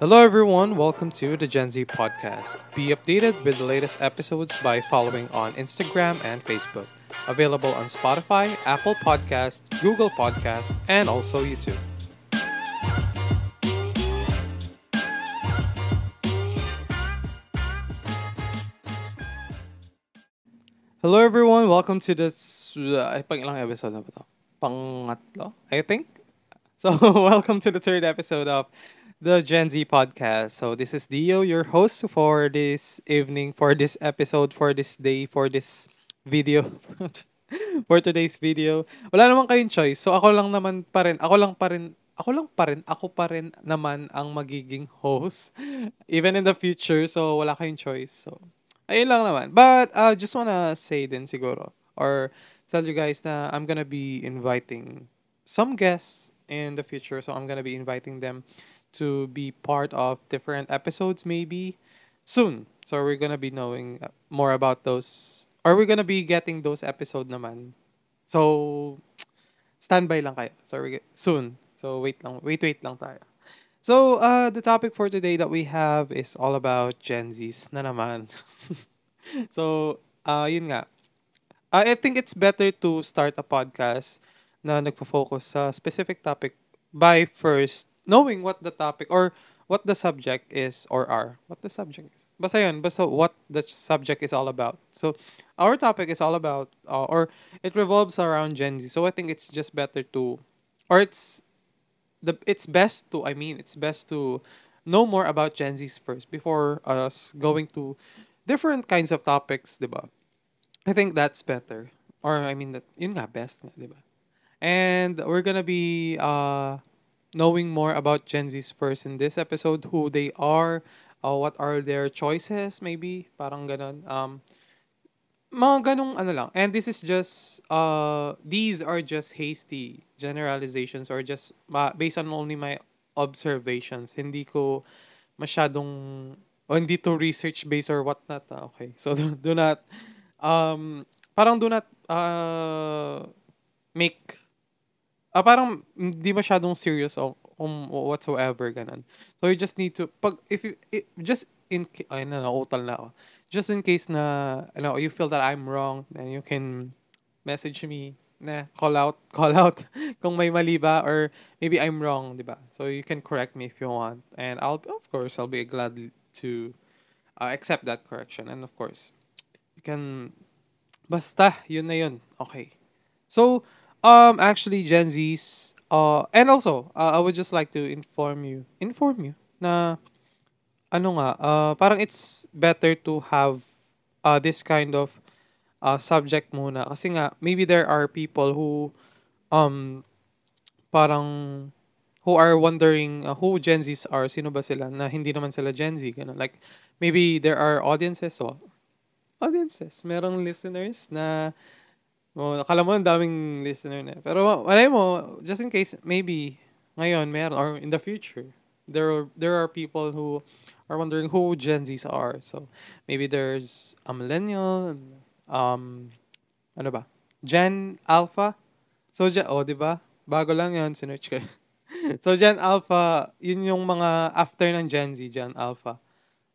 Hello, everyone. Welcome to the Gen Z podcast. Be updated with the latest episodes by following on Instagram and Facebook. Available on Spotify, Apple Podcast, Google Podcast, and also YouTube. Hello, everyone. Welcome to this. Uh, episode na ba to? Pangatlo, I think. So, welcome to the third episode of the Gen Z podcast. So this is Dio, your host for this evening, for this episode, for this day, for this video. for today's video. Wala naman kayong choice. So ako lang naman pa rin, ako lang pa rin, ako lang pa rin, ako pa rin naman ang magiging host. Even in the future. So wala kayong choice. So ayun lang naman. But I uh, just wanna say din siguro, or tell you guys na I'm gonna be inviting some guests in the future. So I'm gonna be inviting them to be part of different episodes maybe soon. So we're gonna be knowing more about those or we're gonna be getting those episode naman. So standby lang kayo. So we soon. So wait lang, wait wait lang tayo. So uh the topic for today that we have is all about Gen Zs na naman. so uh yun nga. I think it's better to start a podcast na nagfo-focus sa specific topic by first knowing what the topic or what the subject is or are. What the subject is. Basta yun, basta what the subject is all about. So, our topic is all about, uh, or it revolves around Gen Z. So, I think it's just better to, or it's, the it's best to, I mean, it's best to know more about Gen Zs first before us going to different kinds of topics, diba? I think that's better. Or, I mean, that, yun nga, best nga, diba? And we're gonna be, uh, knowing more about Gen Z's first in this episode, who they are, uh, what are their choices, maybe, parang ganon. Um, mga ganong ano lang. And this is just, uh, these are just hasty generalizations or just ma- based on only my observations. Hindi ko masyadong, o hindi to research based or what not. Ah, okay. So, do, do not, um, parang do not, uh, make ah, parang hindi masyadong serious o um, whatsoever ganun. So you just need to pag if you it, just in ay na nautal na ako. Just in case na you know you feel that I'm wrong, then you can message me na call out call out kung may mali ba or maybe I'm wrong, 'di ba? So you can correct me if you want and I'll of course I'll be glad to uh, accept that correction and of course you can basta yun na yun. Okay. So um, actually, Gen Zs, uh, and also, uh, I would just like to inform you, inform you na, ano nga, uh, parang it's better to have uh, this kind of uh, subject muna. Kasi nga, maybe there are people who, um, parang, who are wondering uh, who Gen Zs are, sino ba sila, na hindi naman sila Gen Z. Ganun. Like, maybe there are audiences, so, audiences, merong listeners na, Oh, akala mo ang daming listener na. Pero malay mo, just in case, maybe, ngayon, meron, or in the future, there are, there are people who are wondering who Gen Zs are. So, maybe there's a millennial, um, ano ba? Gen Alpha. So, Gen, oh, di ba? Bago lang yan, sinerch ko. so, Gen Alpha, yun yung mga after ng Gen Z, Gen Alpha.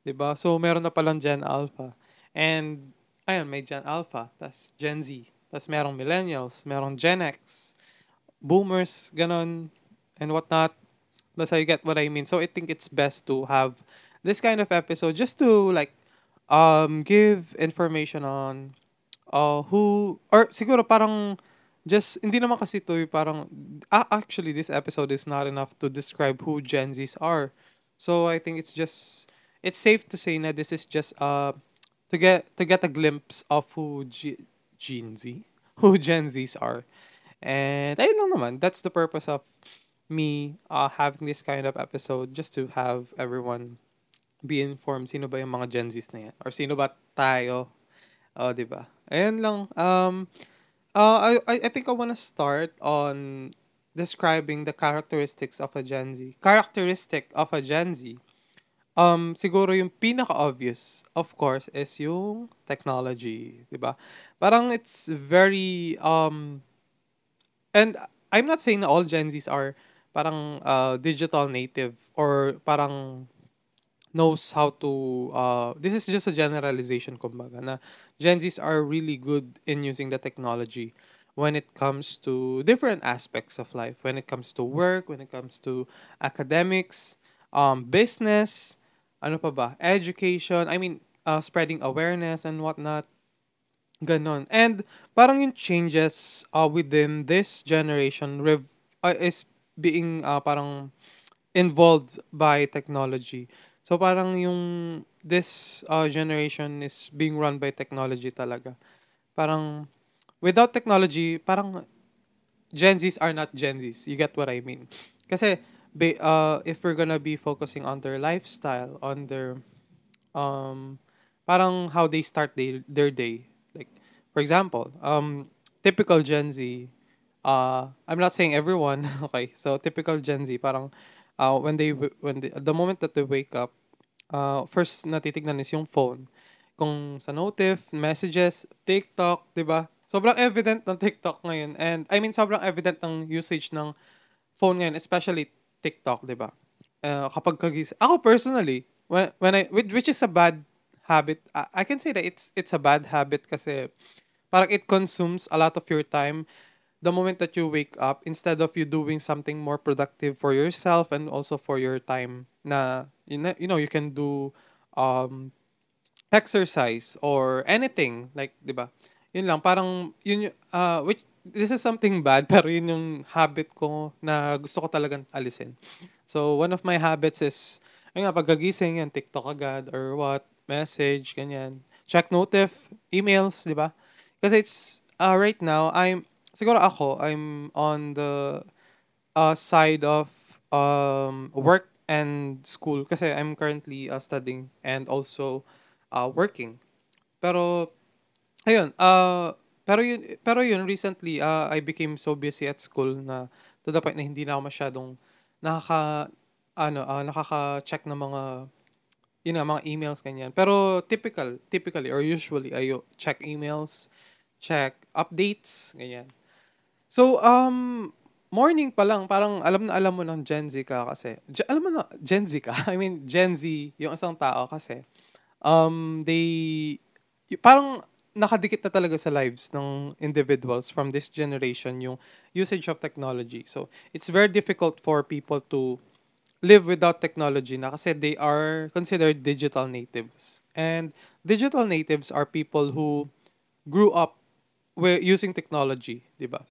Di ba? So, meron na palang Gen Alpha. And, ayun, may Gen Alpha, tas Gen Z. Tapos merong millennials, merong Gen X, boomers, ganon, and whatnot. That's how you get what I mean. So I think it's best to have this kind of episode just to like um give information on uh who or siguro parang just hindi naman kasi to parang ah, actually this episode is not enough to describe who Gen Zs are. So I think it's just it's safe to say that this is just uh to get to get a glimpse of who G- Gen Z, who Gen Zs are. And ayun lang naman, that's the purpose of me uh, having this kind of episode just to have everyone be informed sino ba yung mga Gen Zs na yan or sino ba tayo. Oh, 'di ba? Ayun lang. Um uh, I I think I want to start on describing the characteristics of a Gen Z. Characteristic of a Gen Z Um, siguro yung pinaka-obvious, of course, is yung technology, 'di ba? Parang it's very um and I'm not saying na all Gen Zs are parang uh, digital native or parang knows how to uh this is just a generalization kumbaga na Gen Zs are really good in using the technology when it comes to different aspects of life when it comes to work when it comes to academics um business ano pa ba education I mean uh, spreading awareness and whatnot ganon and parang yung changes uh, within this generation rev- uh, is being uh, parang involved by technology So parang yung this uh, generation is being run by technology talaga. Parang without technology, parang Gen Zs are not Gen Zs. You get what I mean? Kasi ba- uh, if we're gonna be focusing on their lifestyle, on their um parang how they start they, their day. Like for example, um typical Gen Z uh I'm not saying everyone, okay. So typical Gen Z parang uh, when they when they, the moment that they wake up uh, first natitignan is yung phone. Kung sa notif, messages, TikTok, 'di ba? Sobrang evident ng TikTok ngayon and I mean sobrang evident ng usage ng phone ngayon, especially TikTok, 'di ba? Uh, kapag kagising, ako personally, when, when I which is a bad habit, I, I can say that it's it's a bad habit kasi parang it consumes a lot of your time the moment that you wake up instead of you doing something more productive for yourself and also for your time na you know, you know you can do um exercise or anything like 'di ba yun lang parang yun uh which this is something bad pero yun yung habit ko na gusto ko talagang alisin. So one of my habits is ayun nga pagkagising yung TikTok agad or what message ganyan. Check notif emails 'di ba? Kasi it's uh, right now I'm siguro ako, I'm on the uh, side of um, work and school. Kasi I'm currently uh, studying and also uh, working. Pero ayun, uh, pero yun pero yun recently uh, I became so busy at school na to the point na hindi na ako masyadong nakaka ano uh, nakaka-check ng mga yun nga, mga emails ganyan. Pero typical, typically or usually I check emails, check updates, ganyan. So, um, morning pa lang, parang alam na alam mo ng Gen Z ka kasi. Ge- alam mo na, Gen Z ka? I mean, Gen Z, yung isang tao kasi. Um, they, parang nakadikit na talaga sa lives ng individuals from this generation yung usage of technology. So, it's very difficult for people to live without technology na kasi they are considered digital natives. And digital natives are people who grew up with using technology, di ba?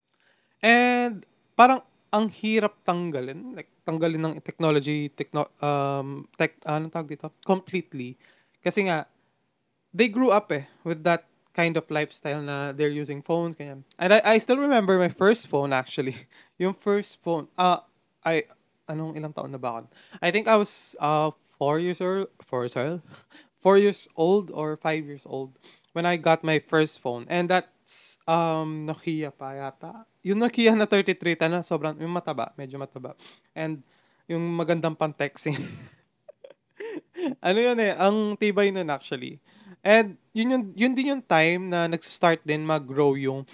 And parang ang hirap tanggalin, like tanggalin ng technology, techno, um, tech, anong tawag dito? Completely. Kasi nga, they grew up eh, with that kind of lifestyle na they're using phones, ganyan. And I, I still remember my first phone actually. Yung first phone, uh, I, anong ilang taon na ba ako? I think I was uh, four years or four, sorry, four years old or five years old when I got my first phone. And that's um, Nokia pa yata yung Nokia na 33 na sobrang, yung mataba, medyo mataba. And yung magandang pang-texting. ano yun eh, ang tibay nun actually. And yun, yun, yun din yung time na nag-start din mag-grow yung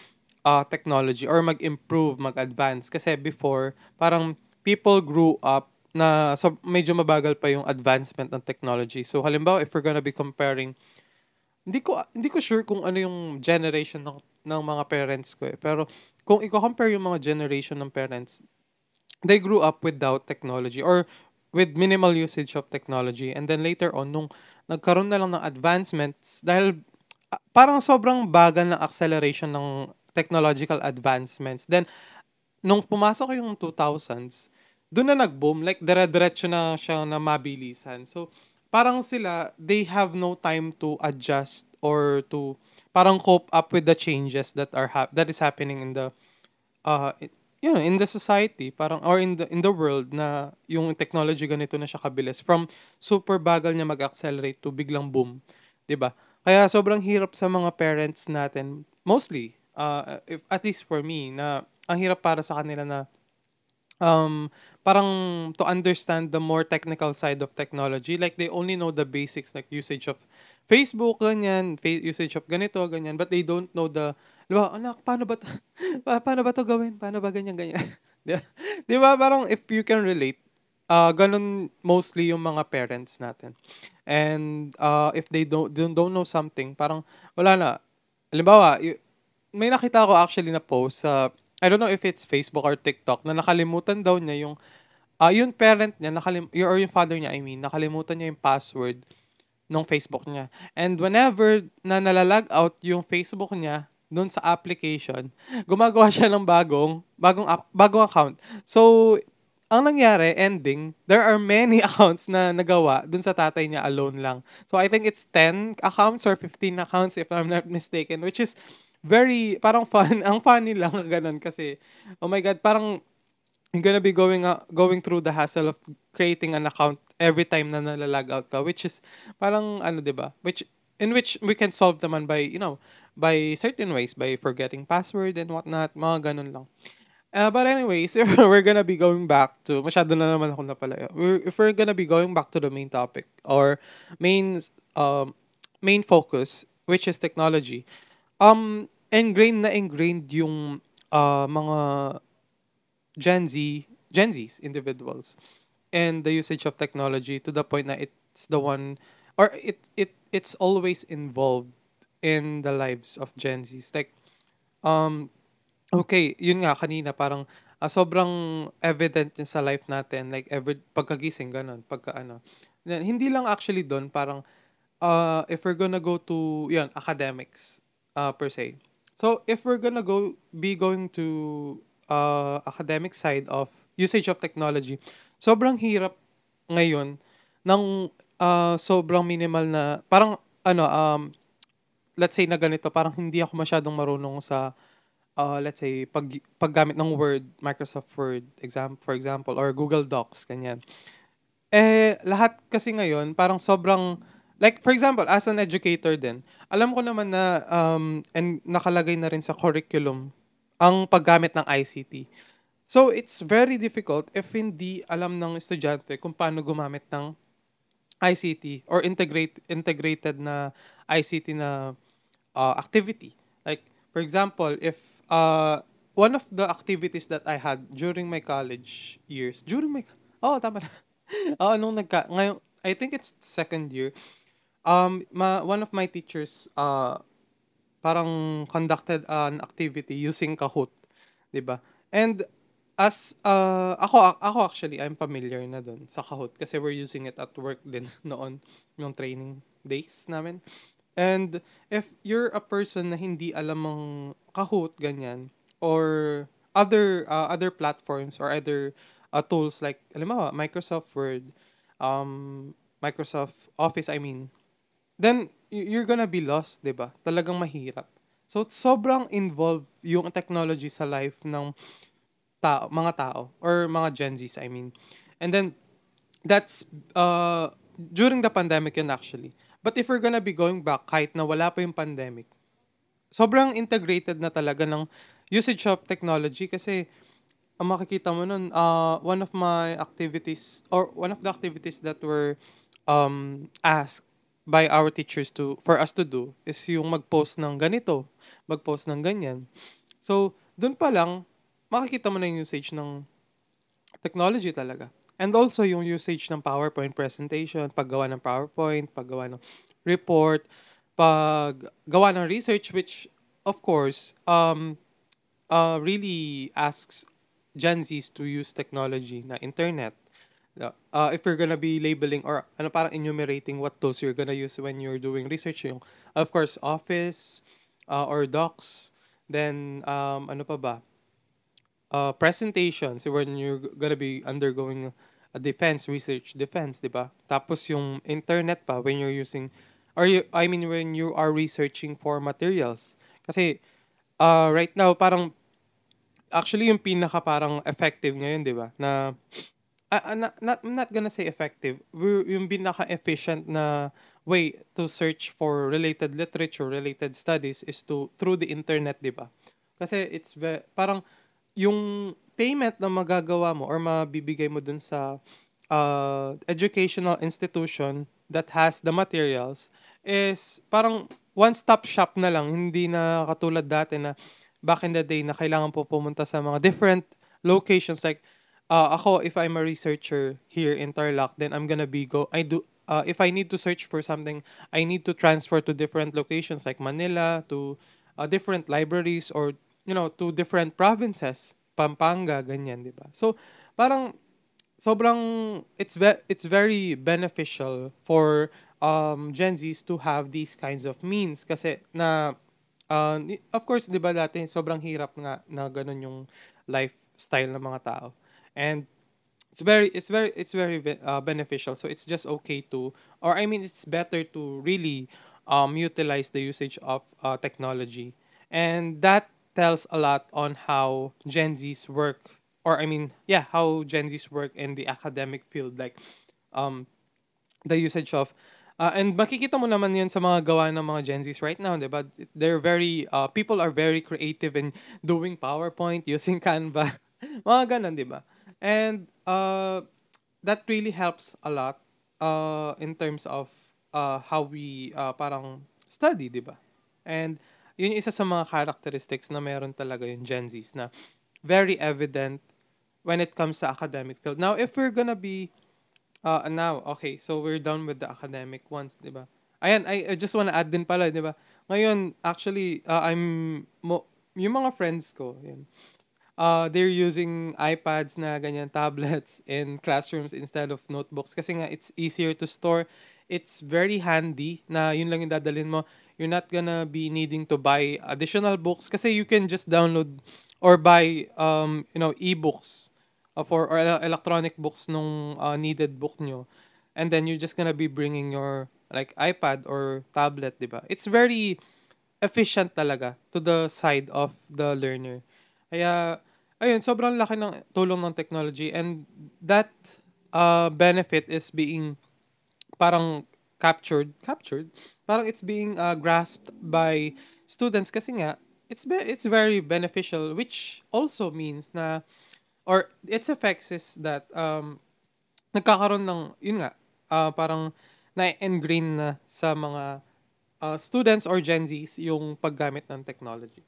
uh, technology or mag-improve, mag-advance. Kasi before, parang people grew up na so medyo mabagal pa yung advancement ng technology. So halimbawa, if we're gonna be comparing hindi ko hindi ko sure kung ano yung generation ng ng mga parents ko eh. Pero kung i-compare yung mga generation ng parents, they grew up without technology or with minimal usage of technology. And then later on, nung nagkaroon na lang ng advancements, dahil uh, parang sobrang bagal ng acceleration ng technological advancements. Then, nung pumasok yung 2000s, doon na nag-boom. Like, dire-diretso na siya na mabilisan. So, parang sila, they have no time to adjust or to parang cope up with the changes that are hap- that is happening in the uh know, in the society parang or in the in the world na yung technology ganito na siya kabilis from super bagal niya mag-accelerate to biglang boom ba kaya sobrang hirap sa mga parents natin mostly uh, if at least for me na ang hirap para sa kanila na um parang to understand the more technical side of technology like they only know the basics like usage of Facebook, ganyan, fa- usage of ganito, ganyan. But they don't know the, di ba, anak, paano ba to, pa- paano ba to gawin? Paano ba ganyan, ganyan? Di di ba parang if you can relate, ah ganun mostly yung mga parents natin. And uh, if they don't, don't know something, parang wala na. Halimbawa, may nakita ko actually na post sa I don't know if it's Facebook or TikTok na nakalimutan daw niya yung ah yung parent niya nakalim or yung father niya I mean nakalimutan niya yung password ng Facebook niya. And whenever na nalalag out yung Facebook niya doon sa application, gumagawa siya ng bagong bagong bagong account. So ang nangyari, ending, there are many accounts na nagawa dun sa tatay niya alone lang. So I think it's 10 accounts or 15 accounts if I'm not mistaken, which is very, parang fun. Ang funny lang ganun kasi, oh my God, parang you're gonna be going uh, going through the hassle of creating an account every time na nalalag out ka, which is parang ano, 'di ba? Which in which we can solve naman by, you know, by certain ways, by forgetting password and whatnot, mga ganun lang. Uh, but anyways, if we're gonna be going back to, masyado na naman ako napalaya. We're, if we're gonna be going back to the main topic or main um main focus, which is technology, um ingrained na ingrained yung uh, mga Gen Z, Gen Zs individuals and the usage of technology to the point na it's the one or it it it's always involved in the lives of Gen Zs. Like um okay, yun nga kanina parang ah, sobrang evident niya sa life natin like every pagkagising ganun, pagka ano. Hindi lang actually doon parang uh, if we're gonna go to yun, academics uh, per se. So if we're gonna go be going to uh, academic side of usage of technology, sobrang hirap ngayon ng uh, sobrang minimal na parang ano um let's say na ganito parang hindi ako masyadong marunong sa uh, let's say pag paggamit ng Word, Microsoft Word, exam for example or Google Docs ganyan. Eh lahat kasi ngayon parang sobrang like for example as an educator din, alam ko naman na um and nakalagay na rin sa curriculum ang paggamit ng ICT. So it's very difficult if hindi alam ng estudyante kung paano gumamit ng ICT or integrate integrated na ICT na uh, activity. Like for example, if uh, one of the activities that I had during my college years, during my Oh, tama na. Oo, nung nagka ngayon I think it's second year. Um ma, one of my teachers uh parang conducted an activity using Kahoot, 'di ba? And as uh, ako ako actually I'm familiar na doon sa Kahoot kasi we're using it at work din noon yung training days namin. And if you're a person na hindi alam ang Kahoot ganyan or other uh, other platforms or other uh, tools like halimbawa Microsoft Word, um Microsoft Office I mean, then you're gonna be lost, 'di ba? Talagang mahirap. So sobrang involved yung technology sa life ng tao, mga tao or mga Gen Zs I mean. And then that's uh during the pandemic yun actually. But if we're gonna be going back kahit na wala pa yung pandemic, sobrang integrated na talaga ng usage of technology kasi ang makikita mo nun, uh, one of my activities or one of the activities that were um, asked by our teachers to for us to do is yung mag-post ng ganito, mag-post ng ganyan. So, dun pa lang makikita mo na yung usage ng technology talaga. And also yung usage ng PowerPoint presentation, paggawa ng PowerPoint, paggawa ng report, paggawa ng research which of course um uh, really asks Gen Zs to use technology na internet. Uh, if you're gonna be labeling or ano parang enumerating what tools you're gonna use when you're doing research yung of course Office uh, or Docs then um ano pa ba uh, presentations when you're gonna be undergoing a defense research defense, 'di ba? Tapos yung internet pa when you're using or you, I mean when you are researching for materials. Kasi uh, right now parang actually yung pinaka parang effective ngayon, 'di ba? Na uh, not, not, I'm not gonna say effective. We're, yung pinaka efficient na way to search for related literature, related studies is to through the internet, 'di ba? Kasi it's ve- parang yung payment na magagawa mo or mabibigay mo dun sa uh, educational institution that has the materials is parang one-stop shop na lang. Hindi na katulad dati na back in the day na kailangan po pumunta sa mga different locations like uh, ako if I'm a researcher here in Tarlac then I'm gonna be go I do uh, if I need to search for something I need to transfer to different locations like Manila to uh, different libraries or you know to different provinces Pampanga ganyan di ba? So parang sobrang it's ve- it's very beneficial for um Gen Zs to have these kinds of means kasi na uh, of course 'di ba dati sobrang hirap nga na ganun yung lifestyle ng mga tao. And it's very it's very it's very uh, beneficial. So it's just okay to or i mean it's better to really um utilize the usage of uh, technology. And that tells a lot on how gen z's work or i mean yeah how gen z's work in the academic field like um the usage of uh, and makikita mo naman yun sa mga gawa ng mga Gen Zs right now, 'di ba? They're very uh, people are very creative in doing PowerPoint using Canva. mga ganun, 'di ba? And uh, that really helps a lot uh, in terms of uh, how we uh, parang study, 'di ba? And yun yung isa sa mga characteristics na meron talaga yung Gen Zs na very evident when it comes sa academic field. Now, if we're gonna be Uh, now, okay. So, we're done with the academic ones, di ba? Ayan, I, I just wanna add din pala, di ba? Ngayon, actually, uh, I'm, mo, yung mga friends ko, yan, uh, they're using iPads na ganyan, tablets in classrooms instead of notebooks. Kasi nga, it's easier to store. It's very handy na yun lang yung dadalhin mo. You're not gonna be needing to buy additional books kasi you can just download or buy, um, you know, e-books uh, for or ele- electronic books nung uh, needed book nyo. And then you're just gonna be bringing your like iPad or tablet, di ba? It's very efficient talaga to the side of the learner. Kaya, ayun, sobrang laki ng tulong ng technology and that uh, benefit is being parang captured, captured, parang it's being uh, grasped by students kasi nga, it's, be- it's very beneficial which also means na or its effects is that um, nagkakaroon ng, yun nga, uh, parang na-engrain na sa mga uh, students or Gen Zs yung paggamit ng technology.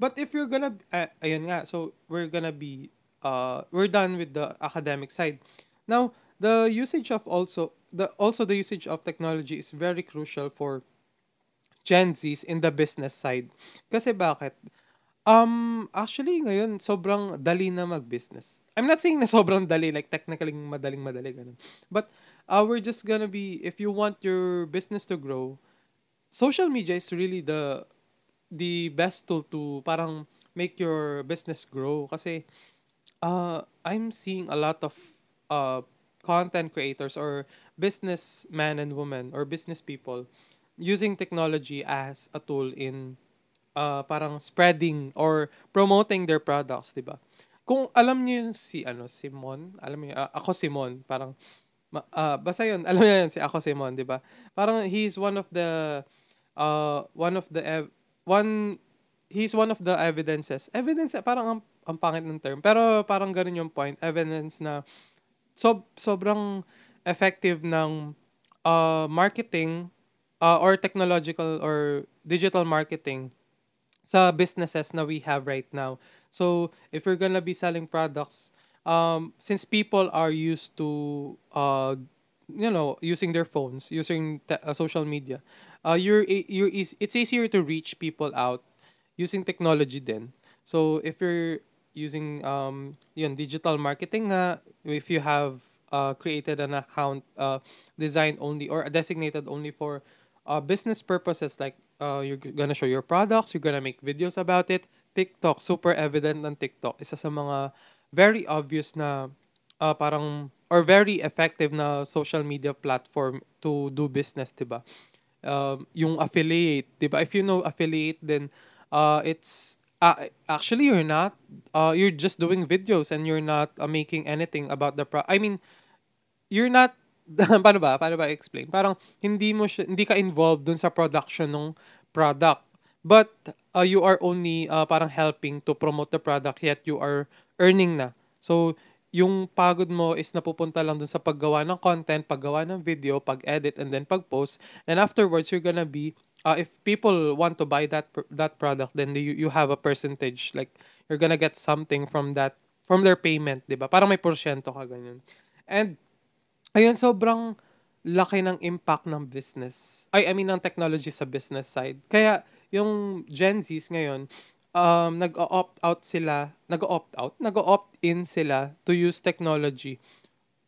But if you're gonna, uh, ayun nga, so we're gonna be, uh, we're done with the academic side. Now, the usage of also, the also the usage of technology is very crucial for Gen Zs in the business side. Kasi bakit? Um, actually, ngayon, sobrang dali na mag-business. I'm not saying na sobrang dali, like technically madaling madali, ganun. But, uh, we're just gonna be, if you want your business to grow, social media is really the the best tool to parang make your business grow. Kasi, uh, I'm seeing a lot of uh, content creators or businessmen and women or business people using technology as a tool in uh, parang spreading or promoting their products, 'di ba? Kung alam niyo yung si ano, Simon, alam niyo uh, ako Simon, parang uh, basta yun, alam niyo yun si ako Simon, 'di ba? Parang he's one of the uh one of the ev- one he's one of the evidences. Evidence parang ang, ang pangit ng term, pero parang ganun yung point, evidence na sob sobrang effective ng uh, marketing uh, or technological or digital marketing sa businesses na we have right now. So, if you're gonna be selling products, um, since people are used to, uh, you know, using their phones, using te- uh, social media, uh, you're, you're it's easier to reach people out using technology then. So, if you're using um, yun, digital marketing nga, if you have uh, created an account uh, designed only or designated only for uh, business purposes like uh, you're gonna show your products, you're gonna make videos about it. TikTok, super evident ng TikTok. Isa sa mga very obvious na uh, parang or very effective na social media platform to do business, 'di ba? Um, yung affiliate, ba? If you know affiliate then uh, it's uh, actually you're not uh, you're just doing videos and you're not uh, making anything about the pro I mean, you're not paano ba? Paano ba explain? Parang hindi mo siya, hindi ka involved dun sa production ng product. But uh, you are only uh, parang helping to promote the product yet you are earning na. So yung pagod mo is napupunta lang dun sa paggawa ng content, paggawa ng video, pag-edit, and then pag-post. And afterwards, you're gonna be, uh, if people want to buy that that product, then you, you have a percentage. Like, you're gonna get something from that from their payment, 'di ba? Parang may porsyento ka ganyan. And ayun sobrang laki ng impact ng business. Ay, I mean ng technology sa business side. Kaya yung Gen Zs ngayon, um, nag-opt out sila, nag-opt out, nag-opt in sila to use technology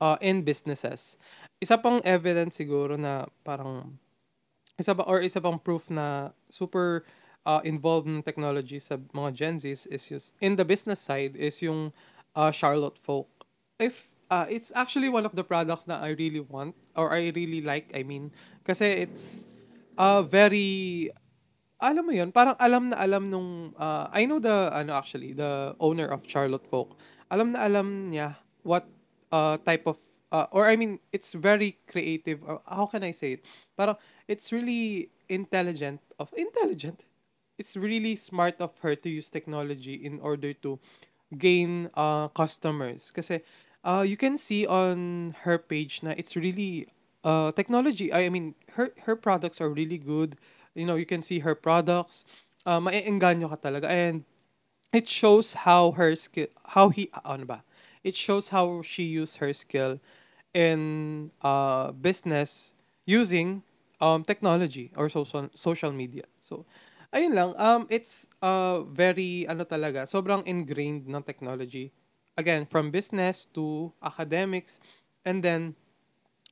uh, in businesses. Isa pang evidence siguro na parang isa ba or isa pang proof na super uh, involved in technology sa mga Gen Zs is just in the business side is yung uh, Charlotte Folk. If uh, it's actually one of the products that I really want or I really like, I mean, kasi it's uh, very alam mo yun, parang alam na alam nung uh, I know the ano actually, the owner of Charlotte Folk. Alam na alam niya what uh, type of uh, or I mean, it's very creative. Or how can I say it? Parang it's really intelligent of intelligent. It's really smart of her to use technology in order to gain uh, customers. Kasi uh, you can see on her page na it's really uh, technology. I mean, her her products are really good. You know, you can see her products. Uh, ka talaga. And it shows how her skill, how he, ano ba? It shows how she used her skill in uh, business using um, technology or social social media. So, ayun lang. Um, it's uh, very, ano talaga, sobrang ingrained ng technology. Again, from business to academics. And then,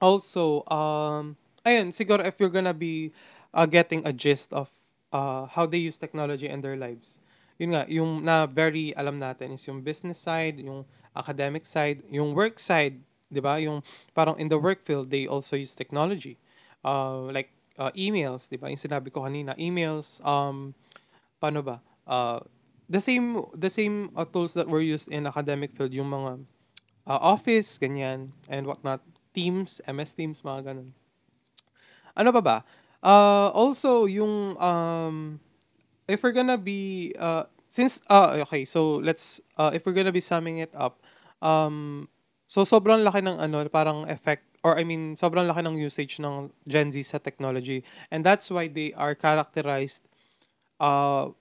also, um, ayun, siguro if you're gonna be uh, getting a gist of uh, how they use technology in their lives. Yun nga, yung na very alam natin is yung business side, yung academic side, yung work side, 'di ba? Yung parang in the work field, they also use technology. Uh, like uh, emails, 'di ba? Yung sinabi ko kanina, emails um paano ba? Uh, the same the same uh, tools that were used in academic field, yung mga uh, office, ganyan, and whatnot, Teams, MS Teams, mga ganun. Ano pa ba? Uh, also, yung, um, if we're gonna be, uh, since, uh, okay, so let's, uh, if we're gonna be summing it up, um, So sobrang laki ng ano, parang effect or I mean, sobrang laki ng usage ng Gen Z sa technology. And that's why they are characterized uh,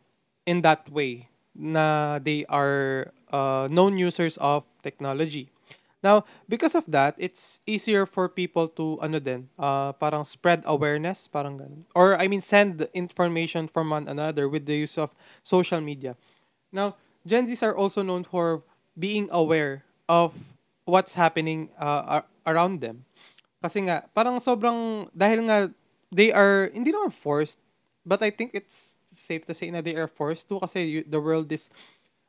in that way na they are uh, known users of technology. Now, because of that, it's easier for people to ano din, uh, parang spread awareness, parang ganun. Or I mean send information from one another with the use of social media. Now, Gen Zs are also known for being aware of what's happening uh, around them. Kasi nga, parang sobrang, dahil nga, they are, hindi naman forced, but I think it's safe to say na they are forced to kasi you, the world is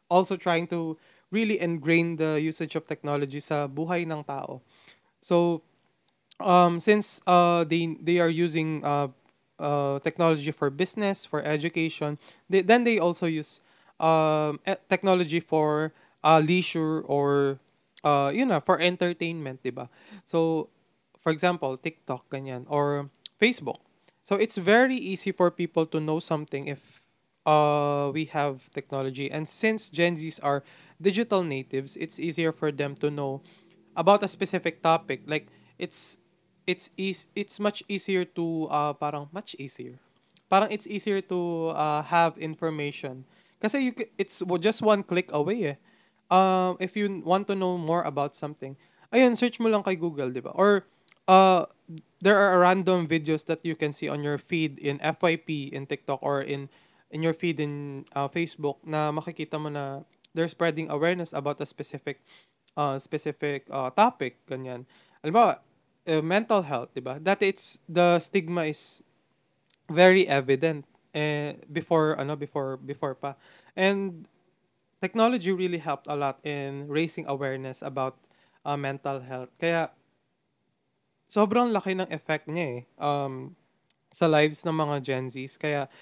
also trying to really ingrain the usage of technology sa buhay ng tao. So, um, since uh, they, they are using uh, uh, technology for business, for education, they, then they also use um, technology for uh, leisure or uh, yun na, for entertainment, di ba? So, for example, TikTok, ganyan, or Facebook. So, it's very easy for people to know something if uh, we have technology. And since Gen Zs are digital natives, it's easier for them to know about a specific topic. Like, it's it's is it's much easier to uh parang much easier. Parang it's easier to uh, have information. Kasi you it's just one click away eh um, if you want to know more about something, ayun, search mo lang kay Google, di ba? Or, uh, there are random videos that you can see on your feed in FYP, in TikTok, or in in your feed in uh, Facebook na makikita mo na they're spreading awareness about a specific uh, specific uh, topic, ganyan. Alam ba, uh, mental health, di ba? Dati it's, the stigma is very evident eh, before, ano, before, before pa. And technology really helped a lot in raising awareness about uh, mental health. Kaya, sobrang laki ng effect niya eh, um, sa lives ng mga Gen Zs. Kaya,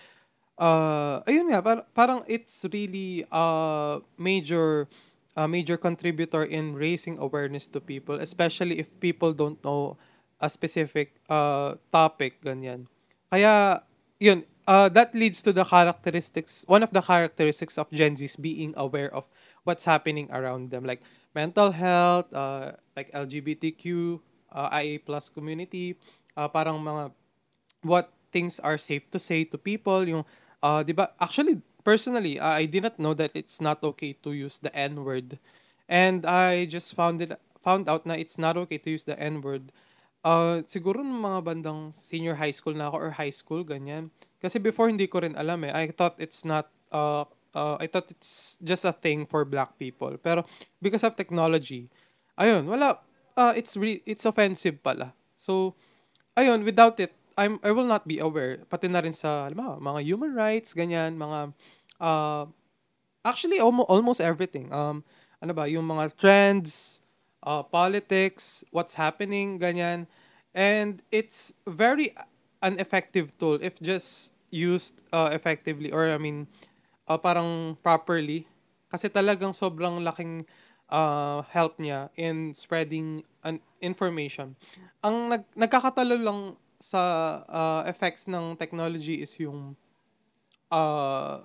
uh, ayun nga, par- parang it's really a major a major contributor in raising awareness to people, especially if people don't know a specific uh, topic, ganyan. Kaya, yun, uh, that leads to the characteristics one of the characteristics of gen z's being aware of what's happening around them like mental health uh, like lgbtq uh, ia plus community uh, parang mga what things are safe to say to people yung uh, di ba actually personally uh, i did not know that it's not okay to use the n word And I just found it found out na it's not okay to use the N-word. Uh, siguro nung mga bandang senior high school na ako or high school, ganyan. Kasi before hindi ko rin alam eh. I thought it's not, uh, uh, I thought it's just a thing for black people. Pero because of technology, ayun, wala, uh, it's re- it's offensive pala. So, ayun, without it, I'm I will not be aware pati na rin sa alam mo, mga human rights ganyan, mga uh, actually almost almost everything. Um ano ba, yung mga trends, uh, politics, what's happening ganyan. And it's very an effective tool if just used uh, effectively or I mean uh, parang properly kasi talagang sobrang laking uh, help niya in spreading an information. Ang nag nagkakatalo lang sa uh, effects ng technology is yung uh,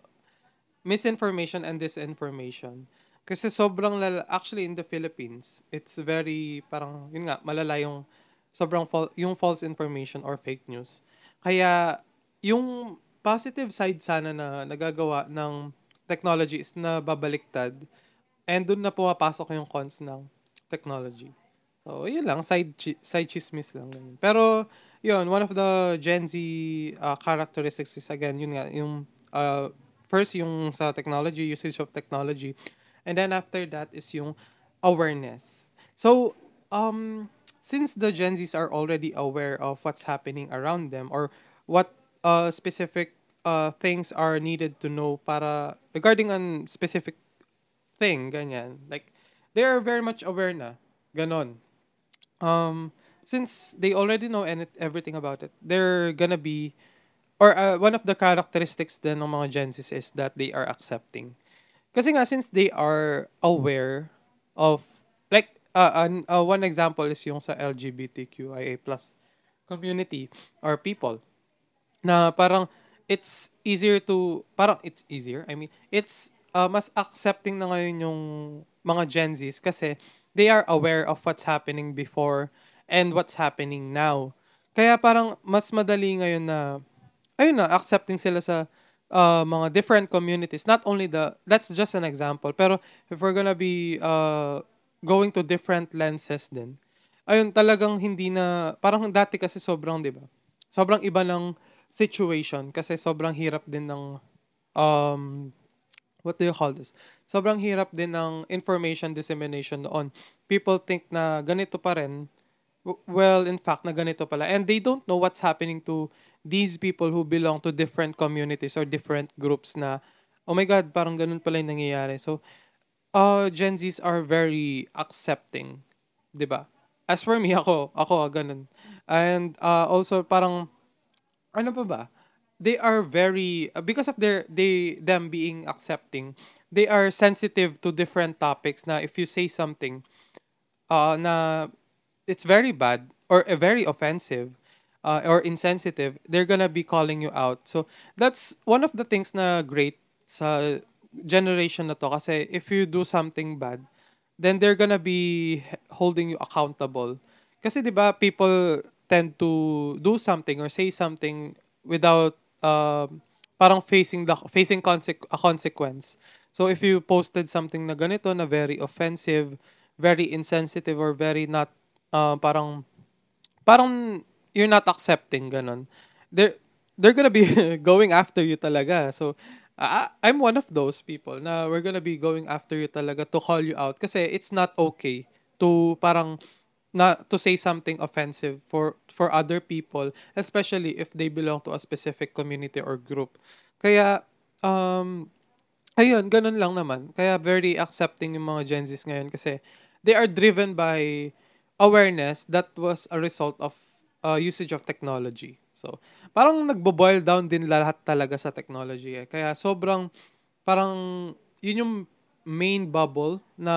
misinformation and disinformation. Kasi sobrang lala, actually in the Philippines, it's very parang yun nga malala yung sobrang fal- yung false information or fake news. Kaya yung positive side sana na nagagawa ng technology is na babaliktad and doon na pumapasok yung cons ng technology. So, yun lang. Side, chi- side chismis lang. Ganun. Pero, yun, one of the Gen Z uh, characteristics is again, yun nga, yung uh, first yung sa technology, usage of technology. And then after that is yung awareness. So, um, since the Gen Zs are already aware of what's happening around them or what uh, specific uh, things are needed to know para regarding on specific thing, ganyan. Like, they are very much aware na. Ganon. Um, since they already know and everything about it, they're gonna be, or uh, one of the characteristics then ng mga Gen Zs is that they are accepting. Kasi nga, since they are aware of, uh, an, uh, one example is yung sa LGBTQIA plus community or people na parang it's easier to, parang it's easier, I mean, it's uh, mas accepting na ngayon yung mga Gen Zs kasi they are aware of what's happening before and what's happening now. Kaya parang mas madali ngayon na ayun na accepting sila sa uh, mga different communities. Not only the that's just an example, pero if we're gonna be uh, going to different lenses din, ayun talagang hindi na parang dati kasi sobrang 'di ba? Sobrang iba ng situation kasi sobrang hirap din ng um what do you call this? Sobrang hirap din ng information dissemination noon. People think na ganito pa rin well, in fact, na ganito pala. And they don't know what's happening to these people who belong to different communities or different groups na, oh my God, parang ganun pala yung nangyayari. So, uh, Gen Zs are very accepting. ba diba? As for me, ako, ako, ganun. And uh, also, parang, ano pa ba? They are very, uh, because of their, they, them being accepting, they are sensitive to different topics na if you say something, uh, na it's very bad or uh, very offensive uh, or insensitive, they're gonna be calling you out. So that's one of the things na great sa generation na to kasi if you do something bad, then they're gonna be holding you accountable. Kasi 'di ba people tend to do something or say something without uh, parang facing the facing conse- a consequence. So if you posted something na ganito na very offensive, very insensitive or very not uh, parang parang you're not accepting ganun. They're they're gonna be going after you talaga. So uh, I'm one of those people na we're gonna be going after you talaga to call you out kasi it's not okay to parang na to say something offensive for for other people especially if they belong to a specific community or group. Kaya um ayun ganun lang naman. Kaya very accepting yung mga Gen Zs ngayon kasi they are driven by awareness that was a result of uh, usage of technology. So, parang nagbo-boil down din lahat talaga sa technology. Eh. Kaya sobrang, parang, yun yung main bubble na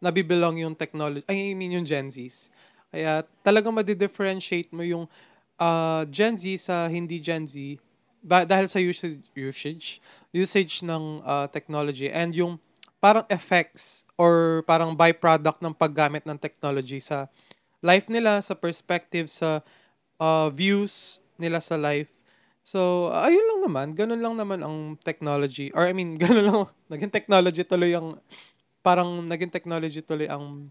nabibilong yung technology, I mean yung Gen Zs. Kaya talagang madi-differentiate mo yung uh, Gen Z sa hindi Gen Z ba, dahil sa usage, usage, usage ng uh, technology and yung parang effects or parang byproduct ng paggamit ng technology sa life nila, sa perspective, sa uh, views nila sa life. So, ayun lang naman. Ganun lang naman ang technology. Or I mean, ganun lang. Naging technology tuloy ang parang naging technology tuloy ang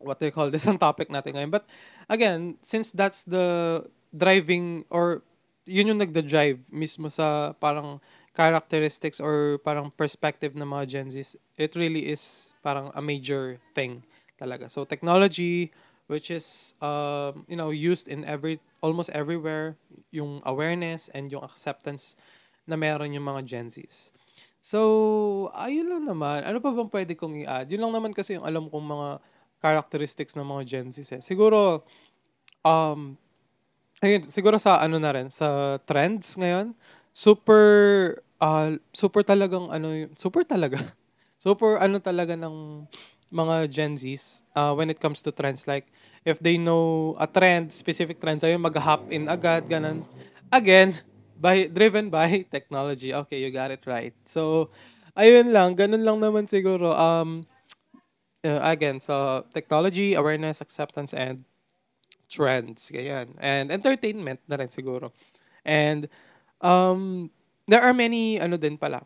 what they call this ang topic natin ngayon. But again, since that's the driving or yun yung nagda-drive mismo sa parang characteristics or parang perspective ng mga Gen Zs, it really is parang a major thing talaga. So technology, which is um, you know used in every almost everywhere, yung awareness and yung acceptance na meron yung mga Gen Zs. So, ayun lang naman. Ano pa bang pwede kong i-add? Yun lang naman kasi yung alam kong mga characteristics ng mga Gen Zs eh. Siguro, um, ayun, siguro sa ano na rin, sa trends ngayon, super, uh, super talagang ano, super talaga. super ano talaga ng mga Gen Zs uh, when it comes to trends. Like, if they know a trend, specific trends, ayun, mag-hop in agad, ganun. Again, by driven by technology. Okay, you got it right. So, ayun lang, ganun lang naman siguro. Um, uh, again, so technology, awareness, acceptance, and trends. Ganyan. And entertainment na rin siguro. And um, there are many, ano din pala,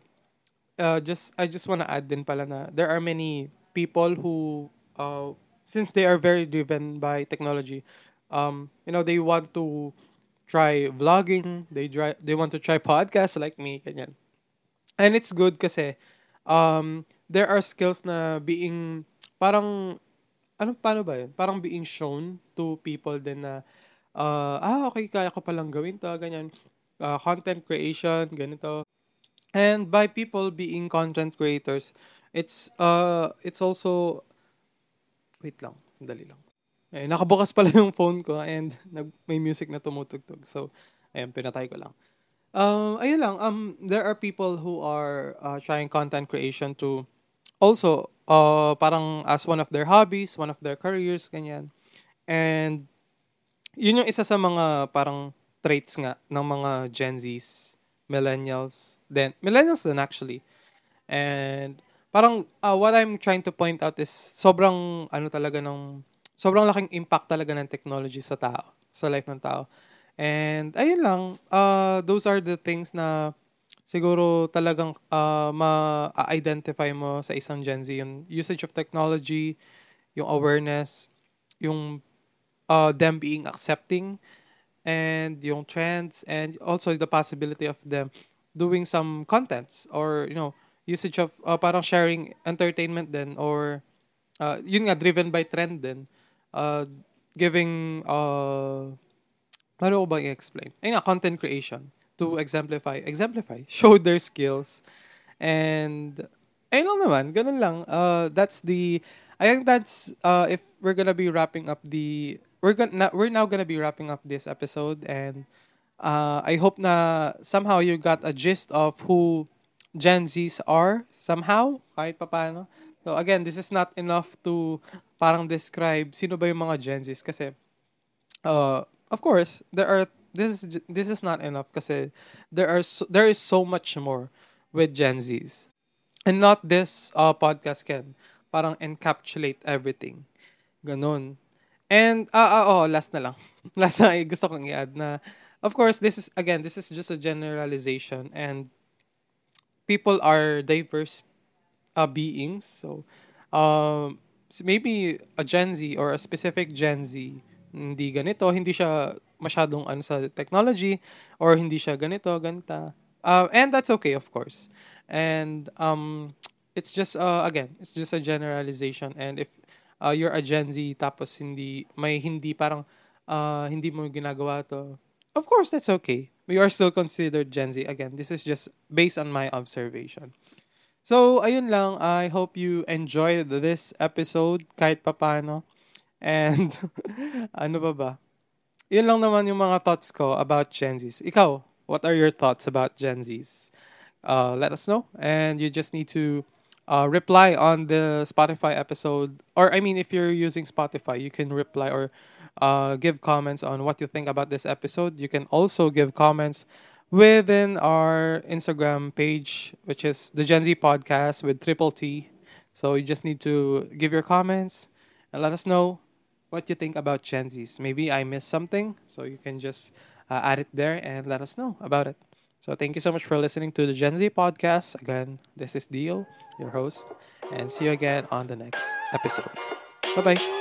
uh, just, I just wanna add din pala na there are many people who, uh, since they are very driven by technology, um, you know, they want to try vlogging, they try they want to try podcasts like me, ganyan. And it's good kasi um there are skills na being parang ano paano ba 'yun? Parang being shown to people din na uh, ah okay kaya ko palang gawin 'to, ganyan. Uh, content creation, ganito. And by people being content creators, it's uh it's also wait lang, sandali lang. Eh, nakabukas pala yung phone ko and nag, may music na tumutugtog. So, ayun, pinatay ko lang. Um, ayun lang, um, there are people who are uh, trying content creation to also, uh, parang as one of their hobbies, one of their careers, ganyan. And, yun yung isa sa mga parang traits nga ng mga Gen Zs, millennials, then, millennials din actually. And, parang, uh, what I'm trying to point out is, sobrang, ano talaga ng sobrang laking impact talaga ng technology sa tao, sa life ng tao. And ayun lang, uh, those are the things na siguro talagang uh, ma-identify mo sa isang Gen Z. Yung usage of technology, yung awareness, yung uh, them being accepting, and yung trends, and also the possibility of them doing some contents or, you know, usage of uh, parang sharing entertainment then or uh, yun nga driven by trend then uh, giving, uh, ano ko i-explain? Ayun content creation to exemplify, exemplify, show their skills. And, ayun lang naman, ganun lang. Uh, that's the, I think that's, uh, if we're gonna be wrapping up the, we're gonna, we're now gonna be wrapping up this episode and, uh, I hope na somehow you got a gist of who Gen Zs are somehow, kahit paano. So again, this is not enough to parang describe sino ba yung mga Gen Zs kasi uh, of course, there are this is this is not enough kasi there are so, there is so much more with Gen Zs. And not this uh, podcast can parang encapsulate everything. Ganun. And, ah, uh, oh, last na lang. last na, gusto kong i-add na, of course, this is, again, this is just a generalization and people are diverse uh, beings. So, um, maybe a Gen Z or a specific Gen Z, hindi ganito, hindi siya masyadong ano sa technology, or hindi siya ganito, ganita. Uh, and that's okay, of course. And um, it's just, uh, again, it's just a generalization. And if uh, you're a Gen Z, tapos hindi, may hindi parang, uh, hindi mo ginagawa to, of course, that's okay. We are still considered Gen Z. Again, this is just based on my observation. So, ayun lang. I hope you enjoyed this episode kahit papano. And, ano ba ba? Yun lang naman yung mga thoughts ko about Gen Zs. Ikaw, what are your thoughts about Gen Zs? Uh, let us know. And you just need to uh, reply on the Spotify episode. Or, I mean, if you're using Spotify, you can reply or uh, give comments on what you think about this episode. You can also give comments within our Instagram page, which is the Gen Z podcast with Triple T. So you just need to give your comments and let us know what you think about Gen Zs. Maybe I missed something, so you can just uh, add it there and let us know about it. So thank you so much for listening to the Gen Z podcast. Again, this is Dio, your host, And see you again on the next episode. Bye bye.